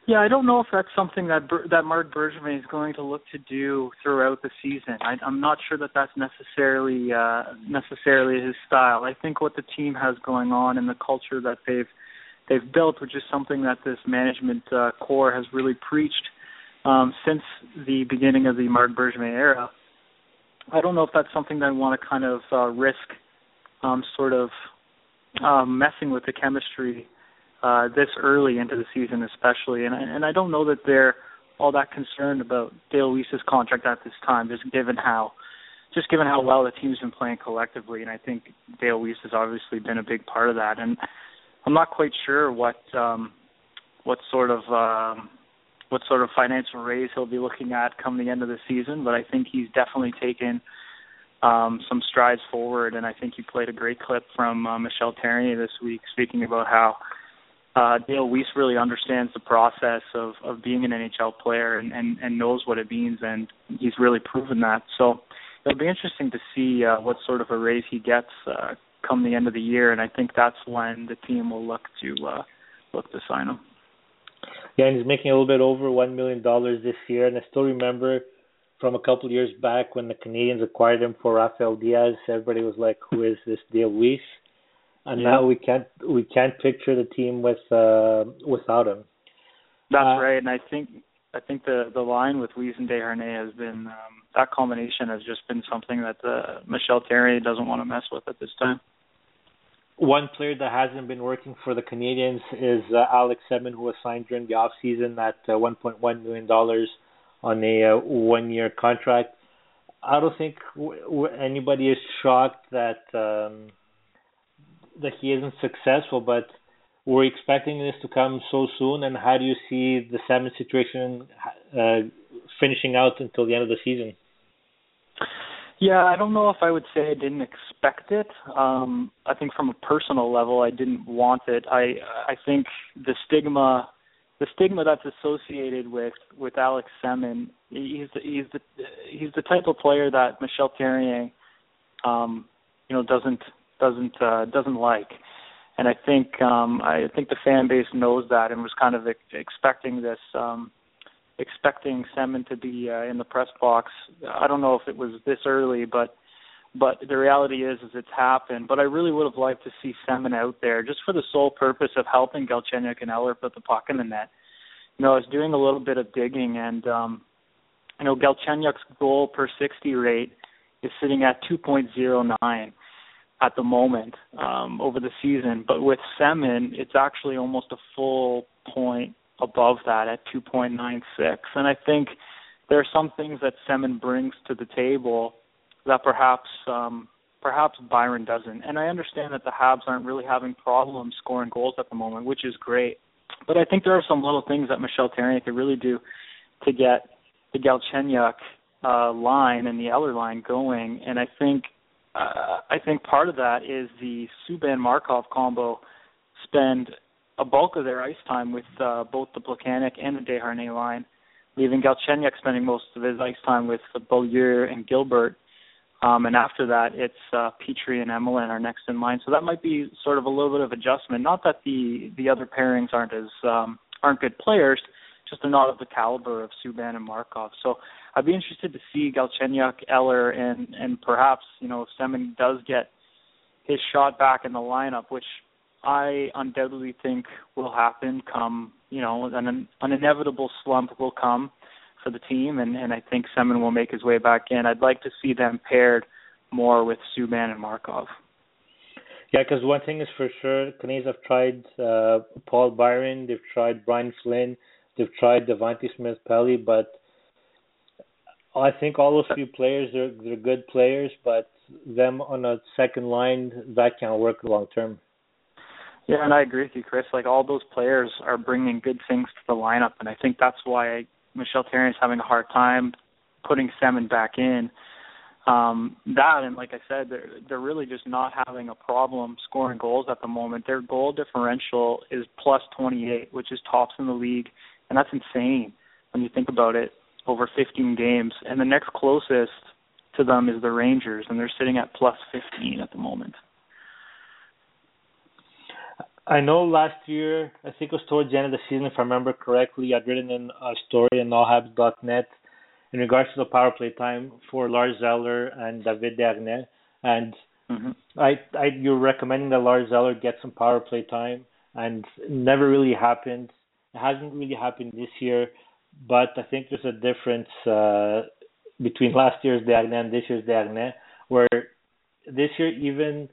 Yeah, I don't know if that's something that that Marc Bergevin is going to look to do throughout the season. I, I'm not sure that that's necessarily uh, necessarily his style. I think what the team has going on and the culture that they've they've built, which is something that this management uh, core has really preached um, since the beginning of the Marc Bergevin era. I don't know if that's something that I want to kind of uh, risk, um, sort of um, messing with the chemistry uh, this early into the season, especially. And and I don't know that they're all that concerned about Dale Weise's contract at this time, just given how just given how well the team's been playing collectively. And I think Dale Weise has obviously been a big part of that. And I'm not quite sure what um, what sort of um, what sort of financial raise he'll be looking at come the end of the season, but I think he's definitely taken um, some strides forward. And I think he played a great clip from uh, Michel Therrien this week, speaking about how uh, Dale Weise really understands the process of of being an NHL player and, and and knows what it means, and he's really proven that. So it'll be interesting to see uh, what sort of a raise he gets uh, come the end of the year, and I think that's when the team will look to uh, look to sign him. Yeah, and he's making a little bit over one million dollars this year, and I still remember from a couple of years back when the Canadiens acquired him for Rafael Diaz. Everybody was like, "Who is this Dale Weise?" and yeah. now we can't we can't picture the team with uh, without him. That's uh, right, and I think I think the the line with Weise and Desharnais has been um, that combination has just been something that uh, Michel Therrien doesn't want to mess with at this time. One player that hasn't been working for the Canadiens is uh, Alex Semin, who was signed during the off season at uh, 1.1 million dollars on a uh, one year contract. I don't think w- w- anybody is shocked that. Um, that he isn't successful, but we're expecting this to come so soon. And how do you see the Semin situation uh, finishing out until the end of the season? Yeah, I don't know if I would say I didn't expect it. Um, I think from a personal level, I didn't want it. I I think the stigma, the stigma that's associated with with Alex Semin, he's he's the he's the type of player that Michel Therrien, um, you know, doesn't doesn't uh, doesn't like. And I think um, I think the fan base knows that and was kind of ex- expecting this, um, expecting Semin to be uh, in the press box. I don't know if it was this early, but but the reality is is it's happened. But I really would have liked to see Semin out there just for the sole purpose of helping Galchenyuk and Eller put the puck in the net. You know, I was doing a little bit of digging and um you know, Galchenyuk's goal per 60 rate is sitting at 2.09 at the moment um, over the season. But with Semin, it's actually almost a full point above that at 2.96. And I think there are some things that Semin brings to the table that perhaps um, perhaps Byron doesn't. And I understand that the Habs aren't really having problems scoring goals at the moment, which is great. But I think there are some little things that Michel Therrien could really do to get the Galchenyuk uh, line and the Eller line going. And I think uh, I think part of that is the Subban Markov combo spend a bulk of their ice time with uh, both the Plekanec and the Desharnais line, leaving Galchenyuk spending most of his ice time with Beaulieu and Gilbert. Um, and after that, it's uh, Petry and Emelin are next in line. So that might be sort of a little bit of adjustment. Not that the the other pairings aren't as um, aren't good players, just they're not of the caliber of Subban and Markov. So I'd be interested to see Galchenyuk, Eller, and and perhaps you know if Semin does get his shot back in the lineup, which I undoubtedly think will happen. Come you know an an inevitable slump will come for the team, and and I think Semin will make his way back in. I'd like to see them paired more with Subban and Markov. Yeah, because one thing is for sure, Canadiens have tried uh, Paul Byron, they've tried Brian Flynn, they've tried Devante Smith Pelly, but I think all those few players they're they're good players, but them on a second line that can't work long term. Yeah, and I agree with you, Chris. Like all those players are bringing good things to the lineup, and I think that's why Michel Therrien is having a hard time putting Semin back in. um that and like I said, they're they're really just not having a problem scoring goals at the moment. Their goal differential is plus 28, which is tops in the league, and that's insane when you think about it over 15 games. And the next closest to them is the Rangers, and they're sitting at plus 15 at the moment. I know last year, I think it was towards the end of the season, if I remember correctly, I'd written in a story on allhabs.net in regards to the power play time for Lars Eller and David Desharnais. And mm-hmm. I, I, you're recommending that Lars Eller get some power play time, and never really happened. It hasn't really happened this year, but I think there's a difference uh, between last year's Desharnais and this year's Desharnais, where this year even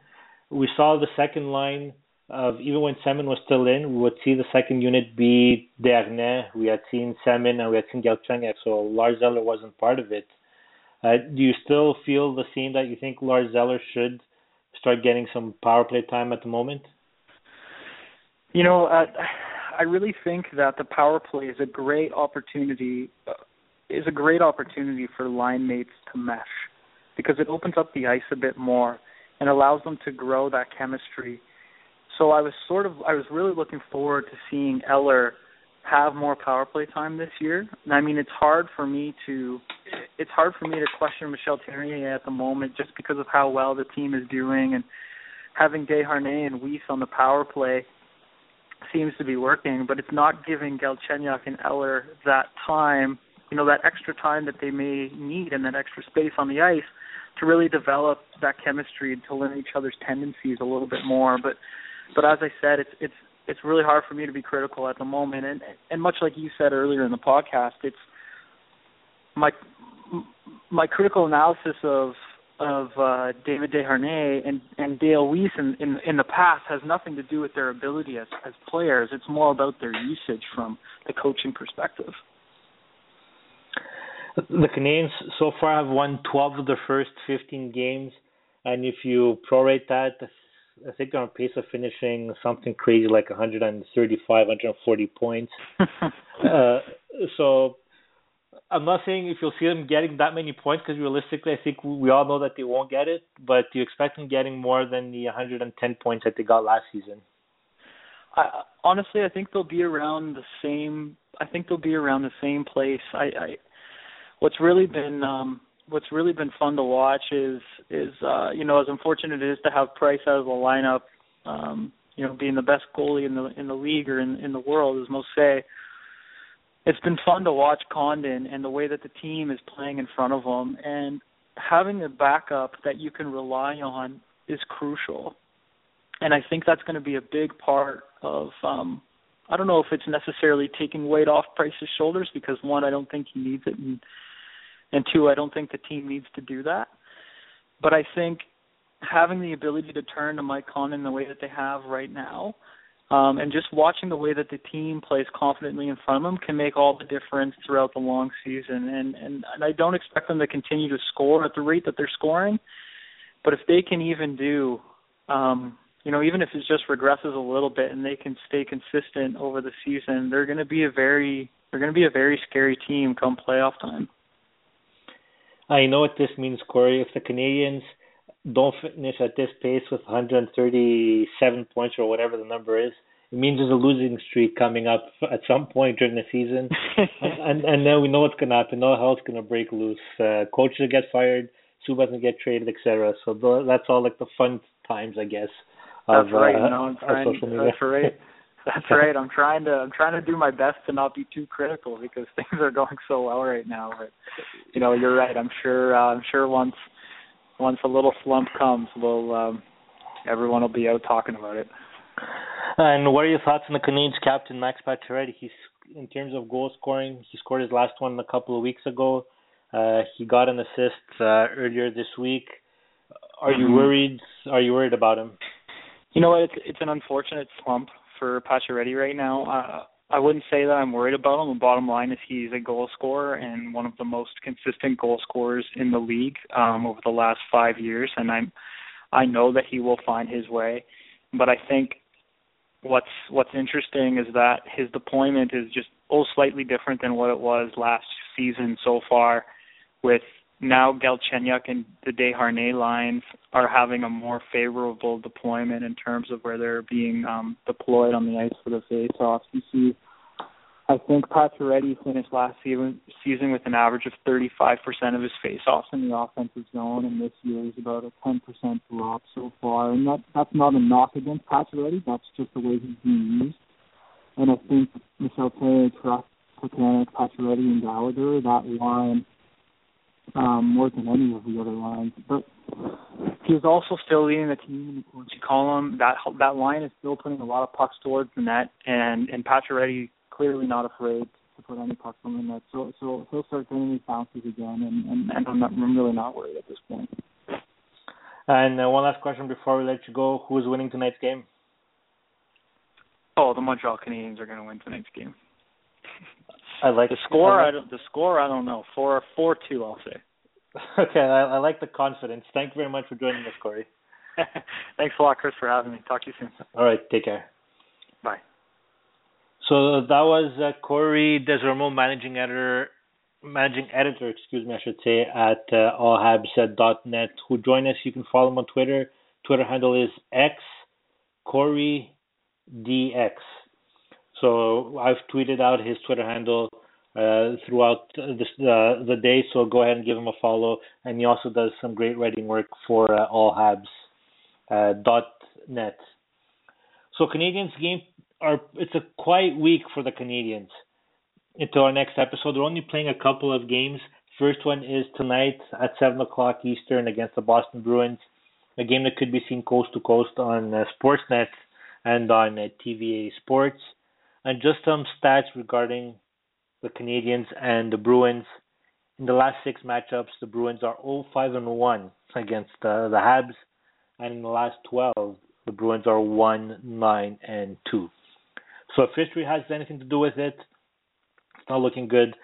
we saw the second line of even when Semin was still in, we would see the second unit be Desharnais. We had seen Semin and we had seen Galchenyuk, so Lars Eller wasn't part of it. Uh, do you still feel the same that you think Lars Eller should start getting some power play time at the moment? You know, uh, I really think that the power play is a great opportunity. Uh, is a great opportunity for line mates to mesh because it opens up the ice a bit more and allows them to grow that chemistry so I was sort of I was really looking forward to seeing Eller have more power play time this year. And I mean, it's hard for me to it's hard for me to question Michel Therrien at the moment just because of how well the team is doing and having Desharnais and Weise on the power play seems to be working, but it's not giving Galchenyuk and Eller that time, you know, that extra time that they may need and that extra space on the ice to really develop that chemistry and to learn each other's tendencies a little bit more. But but as I said, it's it's it's really hard for me to be critical at the moment, and and much like you said earlier in the podcast, it's my my critical analysis of of uh, David Desharnais and and Dale Weise in, in in the past has nothing to do with their ability as as players. It's more about their usage from the coaching perspective. The Canadiens so far have won 12 of their first 15 games, and if you prorate that, I think they're on pace of finishing something crazy like 135, 140 points. uh, so I'm not saying if you'll see them getting that many points because realistically, I think we all know that they won't get it. But do you expect them getting more than the 110 points that they got last season? I, honestly, I think they'll be around the same. I think they'll be around the same place. I, I what's really been um what's really been fun to watch is is uh, you know as unfortunate it is to have Price out of the lineup, um, you know being the best goalie in the in the league or in in the world as most say. It's been fun to watch Condon and the way that the team is playing in front of him and having a backup that you can rely on is crucial. And I think that's going to be a big part of um I don't know if it's necessarily taking weight off Price's shoulders because one I don't think he needs it and and two, I don't think the team needs to do that. But I think having the ability to turn to Mike Condon the way that they have right now, um, and just watching the way that the team plays confidently in front of them can make all the difference throughout the long season. And, and and I don't expect them to continue to score at the rate that they're scoring, but if they can even do, um, you know, even if it just regresses a little bit and they can stay consistent over the season, they're going to be a very they're going to be a very scary team come playoff time. I know what this means, Corey. If the Canadiens don't finish at this pace with 137 points or whatever the number is, it means there's a losing streak coming up at some point during the season, and and then we know what's gonna happen. No hell's gonna break loose. Uh, coaches get fired, Subban's gonna get traded, etc. So th- that's all like the fun times, I guess. Of, that's right. Uh, no, I'm social media. That's right. That's right. I'm trying to I'm trying to do my best to not be too critical because things are going so well right now. But you know, you're right. I'm sure uh, I'm sure once once a little slump comes, we'll um, everyone will be out talking about it. And what are your thoughts on the Canadiens captain Max Pacioretty? He's in terms of goal scoring, he scored his last one a couple of weeks ago. Uh, he got an assist uh, earlier this week. Are you Mhm. worried? Are you worried about him? You know what? It's it's an unfortunate slump for Pacioretty right now. Uh, I wouldn't say that I'm worried about him. The bottom line is he's a goal scorer and one of the most consistent goal scorers in the league um, over the last five years, and I'm I know that he will find his way. But I think what's what's interesting is that his deployment is just oh slightly different than what it was last season so far, with now Galchenyuk and the Desharnais lines are having a more favorable deployment in terms of where they're being um, deployed on the ice for the face-offs. You see, I think Pacioretty finished last season season with an average of 35% of his faceoffs in the offensive zone, and this year is about a 10% drop so far. And that that's not a knock against Pacioretty. That's just the way he's being used. And I think Michel Therrien trusts Plekanec, Pacioretty, and Gallagher. That line um, more than any of the other lines. But he's also still leading the team in you column. That that line is still putting a lot of pucks towards the net, and and Pacioretty clearly not afraid to put any pucks on the net. So so he'll start getting these bounces again, and and, and I'm not I'm really not worried at this point. And uh, one last question before we let you go: Who's winning tonight's game? Oh, the Montreal Canadiens are going to win tonight's game. I like the score. I, like, like, I don't, the score. I don't know. Four four two. I'll say. Okay, I, I like the confidence. Thank you very much for joining us, Corey. Thanks a lot, Chris, for having me. Talk to you soon. All right, take care. Bye. So that was uh, Corey Desormeaux, managing editor, managing editor, excuse me, I should say, at uh, allhabs.net, who joined us. You can follow him on Twitter. Twitter handle is x Corey dx. So I've tweeted out his Twitter handle uh, throughout this, uh, the day. So go ahead and give him a follow. And he also does some great writing work for uh, allhabs uh. So Canadiens game are it's a quiet week for the Canadiens. Into our next episode, they're only playing a couple of games. First one is tonight at seven o'clock Eastern against the Boston Bruins, a game that could be seen coast to coast on uh, Sportsnet and on uh, TVA Sports. And just some stats regarding the Canadiens and the Bruins. In the last six matchups, the Bruins are 0-5 and 1 against uh, the Habs, and in the last 12, the Bruins are 1-9 and 2. So if history has anything to do with it, it's not looking good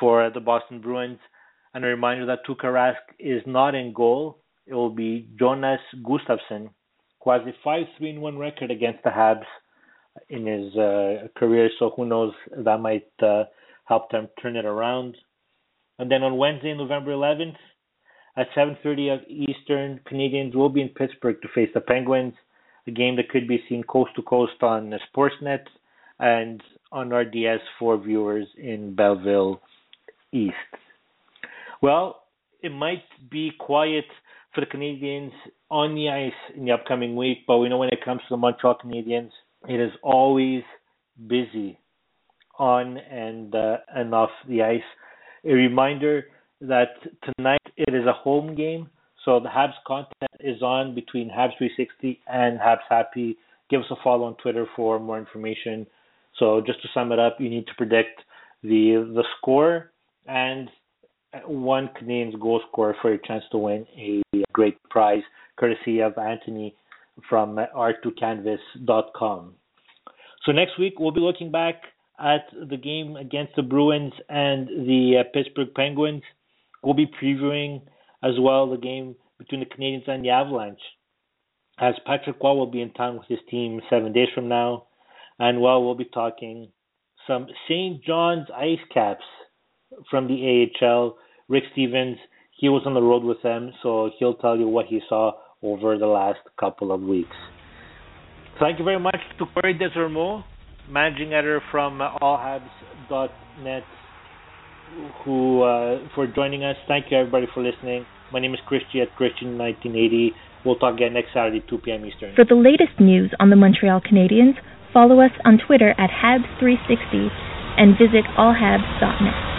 for the Boston Bruins. And a reminder that Tuukka Rask is not in goal. It will be Jonas Gustavsson, who has a 5-3 1 record against the Habs in his uh, career. So who knows? That might uh, help them turn it around. And then on Wednesday, November 11th, at 7:30 Eastern, Canadiens will be in Pittsburgh to face the Penguins, a game that could be seen coast to coast on Sportsnet and on RDS for viewers in Belleville East. Well, it might be quiet for the Canadiens on the ice in the upcoming week, but we know when it comes to the Montreal Canadiens, it is always busy on and uh, and off the ice. A reminder that tonight it is a home game, so the Habs content is on between Habs 360 and Habs Happy. Give us a follow on Twitter for more information. So just to sum it up, you need to predict the the score and one Canadian's goal scorer for your chance to win a great prize, courtesy of Anthony from art2canvas.com. So next week we'll be looking back at the game against the Bruins and the uh, Pittsburgh Penguins. We'll be previewing as well the game between the Canadiens and the Avalanche. As Patrick Roy will be in town with his team seven days from now, and well, we'll be talking some St. John's Ice Caps from the AHL. Rick Stevens, he was on the road with them, so he'll tell you what he saw over the last couple of weeks. Thank you very much to Corey Desormeaux, managing editor from allhabs.net, who uh, for joining us. Thank you everybody for listening. My name is Chris G at Chris G 1980. We'll talk again next Saturday, 2 p.m. Eastern. For the latest news on the Montreal Canadiens, follow us on Twitter at Habs360 and visit allhabs.net.